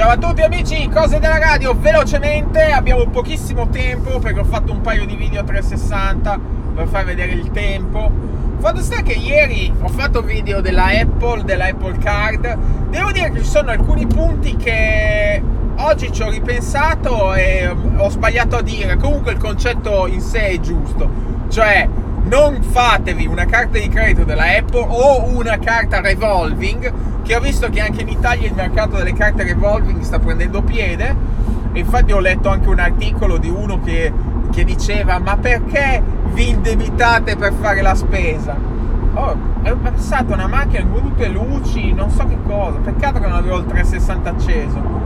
Ciao a tutti amici, cose della radio, velocemente, abbiamo pochissimo tempo perché ho fatto un paio di video 360 per far vedere il tempo. Fatto sta che ieri ho fatto video della Apple, della Apple Card. Devo dire che ci sono alcuni punti che oggi ci ho ripensato e ho sbagliato a dire. Comunque il concetto in sé è giusto. Cioè, non fatevi una carta di credito della Apple o una carta revolving, che ho visto che anche in Italia il mercato delle carte revolving sta prendendo piede. Infatti ho letto anche un articolo di uno che, che diceva ma perché vi indebitate per fare la spesa? Oh, è passata una macchina con tutte luci, non so che cosa. Peccato che non avevo il 360 acceso.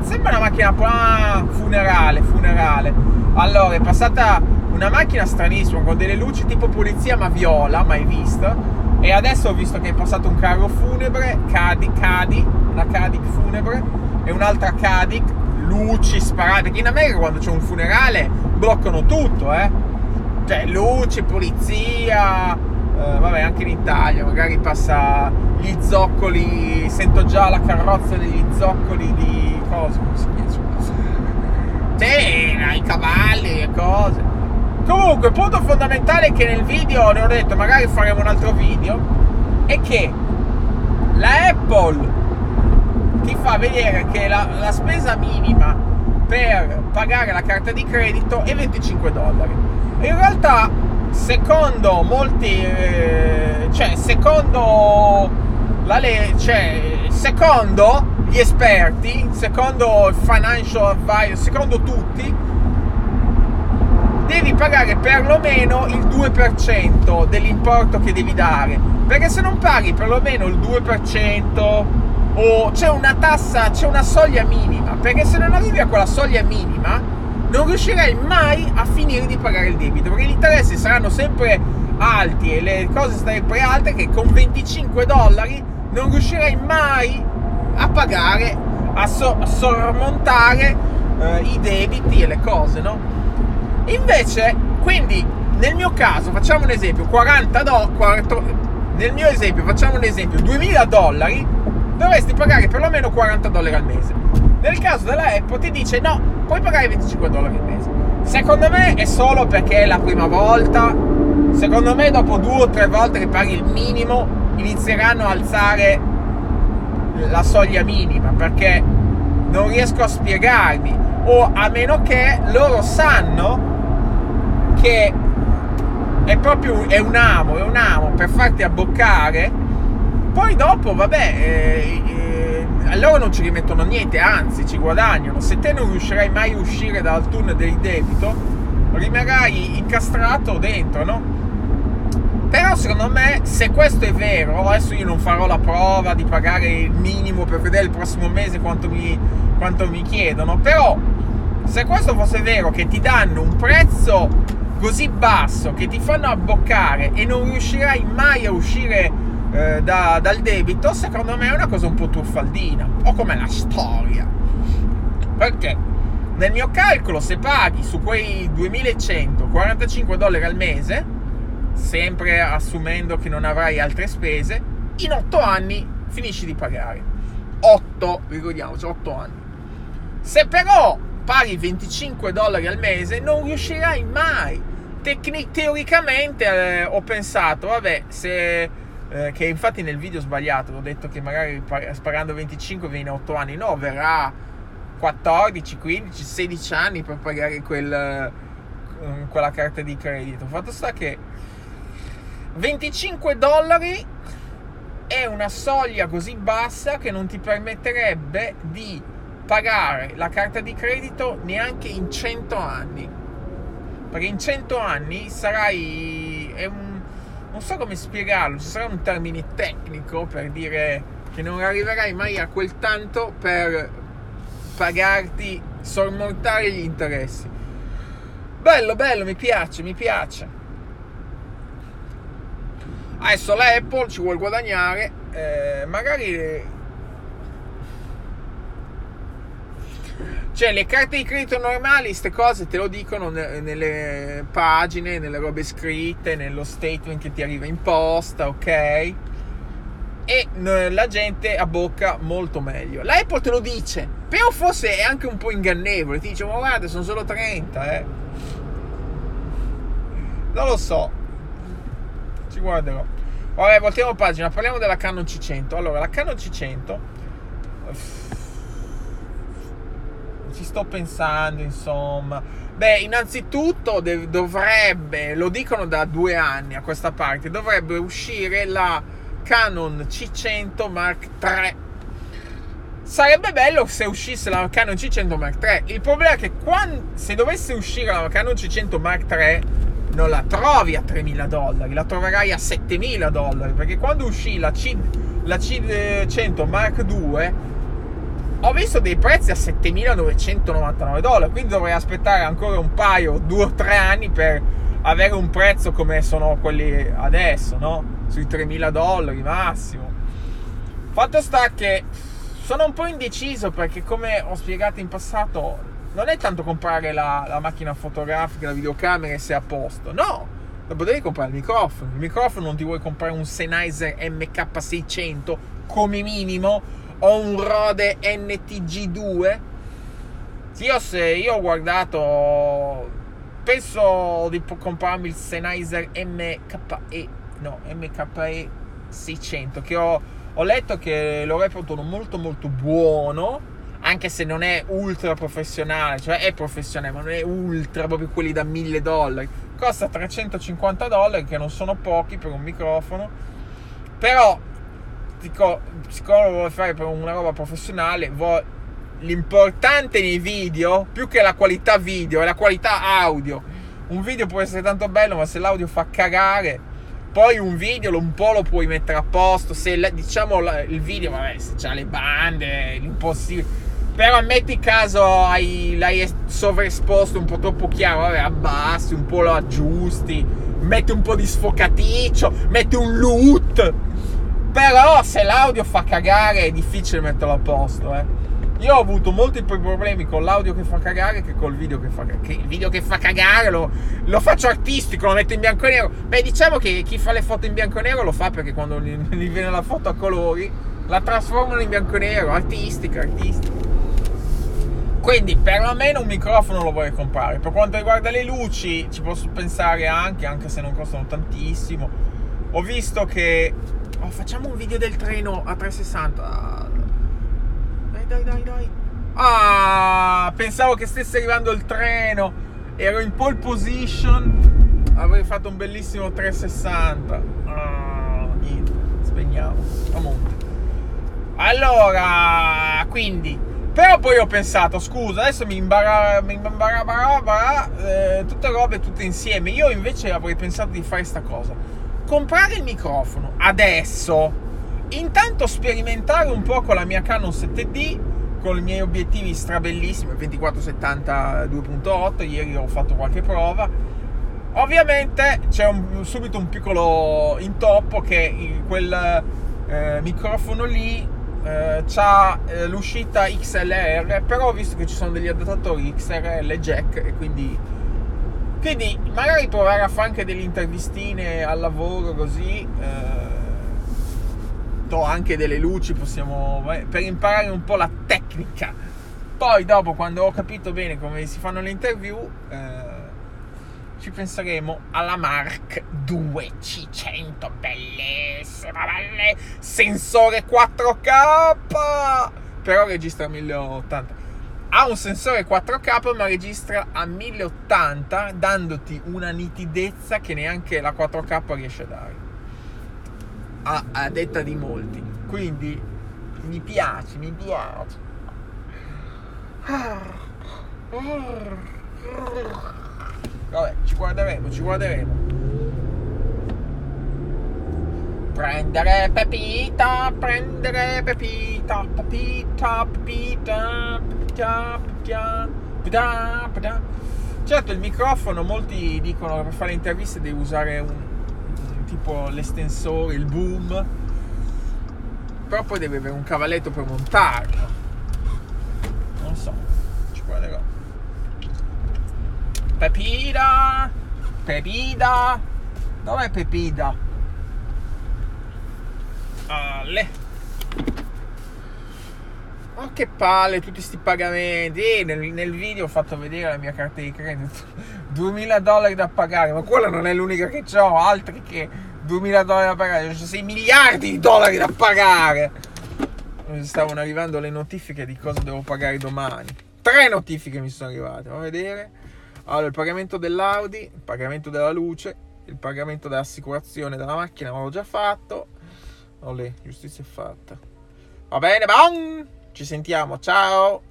Sembra una macchina ah, funerale, funerale. Allora, è passata una macchina stranissima con delle luci tipo polizia ma viola, mai vista. E adesso ho visto che è passato un carro funebre, Cadi, Cadi, una Cadic funebre e un'altra Cadic, luci sparate. Perché in America quando c'è un funerale bloccano tutto, eh. Cioè luci, polizia, eh, vabbè anche in Italia magari passa gli zoccoli, sento già la carrozza degli zoccoli di cosa, come si chiama? Sì, i cavalli e cose. Comunque, il punto fondamentale che nel video ne ho detto, magari faremo un altro video, è che la Apple ti fa vedere che la, la spesa minima per pagare la carta di credito è 25 dollari. In realtà, secondo molti, eh, cioè, secondo la legge, cioè, secondo gli esperti, secondo il financial advisor, secondo tutti, devi pagare perlomeno il 2% dell'importo che devi dare. Perché se non paghi perlomeno il 2% o c'è una tassa, c'è una soglia minima, perché se non arrivi a quella soglia minima non riuscirai mai a finire di pagare il debito, perché gli interessi saranno sempre alti e le cose sempre alte che con 25 dollari non riuscirai mai a pagare, a, so- a sormontare eh, i debiti e le cose, no? Invece, quindi, nel mio caso, facciamo un esempio, 40 dollari, nel mio esempio, facciamo un esempio, 2000 dollari, dovresti pagare perlomeno 40 dollari al mese. Nel caso della Apple ti dice no, puoi pagare 25 dollari al mese. Secondo me è solo perché è la prima volta. Secondo me dopo due o tre volte che paghi il minimo inizieranno a alzare la soglia minima perché non riesco a spiegarmi o a meno che loro sanno che è proprio è un amo, è un amo per farti abboccare. Poi dopo, vabbè, eh, eh, allora non ci rimettono niente, anzi ci guadagnano. Se te non riuscirai mai a uscire dal tunnel del debito, rimarrai incastrato dentro, no? Però secondo me, se questo è vero, adesso io non farò la prova di pagare il minimo per vedere il prossimo mese quanto mi, quanto mi chiedono, però se questo fosse vero che ti danno un prezzo così basso che ti fanno abboccare e non riuscirai mai a uscire eh, da, dal debito, secondo me è una cosa un po' truffaldina. O come la storia. Perché nel mio calcolo, se paghi su quei 2145 dollari al mese, sempre assumendo che non avrai altre spese, in 8 anni finisci di pagare. 8, ricordiamoci, 8 anni. Se però paghi 25 dollari al mese non riuscirai mai. Tecni- teoricamente eh, ho pensato, vabbè, se... Eh, che infatti nel video sbagliato ho detto che magari pagando 25 viene 8 anni, no, verrà 14, 15, 16 anni per pagare quel, eh, quella carta di credito. Fatto sta che 25 dollari è una soglia così bassa che non ti permetterebbe di pagare la carta di credito neanche in 100 anni. Perché in 100 anni sarai... Un, non so come spiegarlo, ci sarà un termine tecnico per dire che non arriverai mai a quel tanto per pagarti, sormontare gli interessi. Bello, bello, mi piace, mi piace. Adesso l'Apple ci vuole guadagnare, eh, magari Cioè, le carte di credito normali, queste cose te lo dicono nelle pagine, nelle robe scritte, nello statement che ti arriva in posta, ok? e la gente abbocca molto meglio. L'Apple te lo dice, però forse è anche un po' ingannevole, ti dice ma guarda sono solo 30, eh. Non lo so, ci guarderò. Vabbè, voltiamo pagina, parliamo della Canon C100. Allora, la Canon C100 ci sto pensando, insomma. Beh, innanzitutto dovrebbe, lo dicono da due anni a questa parte, dovrebbe uscire la Canon C100 Mark III. Sarebbe bello se uscisse la Canon C100 Mark III. Il problema è che quando, se dovesse uscire la Canon C100 Mark III non la trovi a 3.000 dollari, la troverai a 7.000 dollari. Perché quando uscì la, C, la C100 Mark II ho visto dei prezzi a 7.999 dollari. Quindi dovrei aspettare ancora un paio, due o tre anni per avere un prezzo come sono quelli adesso, no? sui 3.000 dollari massimo. Fatto sta che sono un po' indeciso perché come ho spiegato in passato non è tanto comprare la, la macchina fotografica, la videocamera e sei a posto, no! Dopo devi comprare il microfono. Il microfono non ti vuoi comprare un Sennheiser MK600 come minimo o un Rode NTG2. Io se io ho guardato penso di comprarmi il Sennheiser MKE no, MKE 600 che ho, ho letto che lo reputano molto molto buono anche se non è ultra professionale, cioè è professionale, ma non è ultra proprio quelli da 1000 dollari. Costa 350 dollari, che non sono pochi per un microfono. Però, dico, siccome lo vuoi fare per una roba professionale, vuoi, l'importante nei video, più che la qualità video, è la qualità audio. Un video può essere tanto bello, ma se l'audio fa cagare, poi un video un po' lo puoi mettere a posto. Se diciamo il video, vabbè, se c'ha le bande, l'impossibile. Però metti caso hai, l'hai sovraesposto un po' troppo chiaro, vabbè, abbassi, un po' lo aggiusti, metti un po' di sfocaticcio, metti un loot. Però se l'audio fa cagare è difficile metterlo a posto, eh. Io ho avuto molti più problemi con l'audio che fa cagare che col video che fa cagare. il video che fa cagare lo, lo, faccio artistico, lo metto in bianco e nero. Beh, diciamo che chi fa le foto in bianco e nero lo fa perché quando gli, gli viene la foto a colori la trasformano in bianco e nero, artistica, artistica. Quindi perlomeno un microfono lo vorrei comprare. Per quanto riguarda le luci, ci posso pensare anche, anche se non costano tantissimo. Ho visto che. Oh, facciamo un video del treno a 360 dai, dai, dai. Ah, pensavo che stesse arrivando il treno. Ero in pole position. Avrei fatto un bellissimo 360. Ah, niente. Spegniamo. A monte. Allora, quindi. Però poi ho pensato, scusa, adesso mi imbarà, mi imbarà eh, tutte robe tutte insieme. Io invece avrei pensato di fare questa cosa. Comprare il microfono adesso Intanto sperimentare un po' con la mia Canon 7D, con i miei obiettivi strabellissimi, 2470 2.8, ieri ho fatto qualche prova. Ovviamente c'è un, subito un piccolo intoppo che quel eh, microfono lì eh, ha eh, l'uscita XLR, però ho visto che ci sono degli adattatori XRL jack e quindi, quindi magari provare a fare anche delle intervistine al lavoro così eh, metto anche delle luci, possiamo per imparare un po' la tecnica. Poi dopo, quando ho capito bene come si fanno le interview, eh, ci penseremo alla Mark 2 C100, bellissima, belle, sensore 4K, però registra a 1080. Ha un sensore 4K ma registra a 1080 dandoti una nitidezza che neanche la 4K riesce a dare a, a detta di molti. Quindi mi piace, mi piace. Vabbè, ci guarderemo, ci guarderemo. Prendere Pepita, prendere Pepita, Pepita, Pepita, Certo, il microfono, molti dicono che per fare interviste devi usare un, tipo l'estensore, il boom, però poi deve avere un cavalletto per montarlo. Non so, ci guarderò. Pepida, Pepida, dov'è Pepida? Palle. Ma che palle, tutti questi pagamenti. E nel, nel, video ho fatto vedere la mia carta di credito. 2000 dollari da pagare, ma quella non è l'unica che ho, altri che 2000 dollari da pagare. C'ho 6 miliardi di dollari da pagare. Stavano arrivando le notifiche di cosa devo pagare domani. Tre notifiche mi sono arrivate, Andiamo a vedere. Allora, il pagamento dell'Audi, il pagamento della luce, il pagamento dell'assicurazione della macchina l'avevo già fatto. Olè, giustizia è fatta. Va bene, bam! Ci sentiamo, ciao!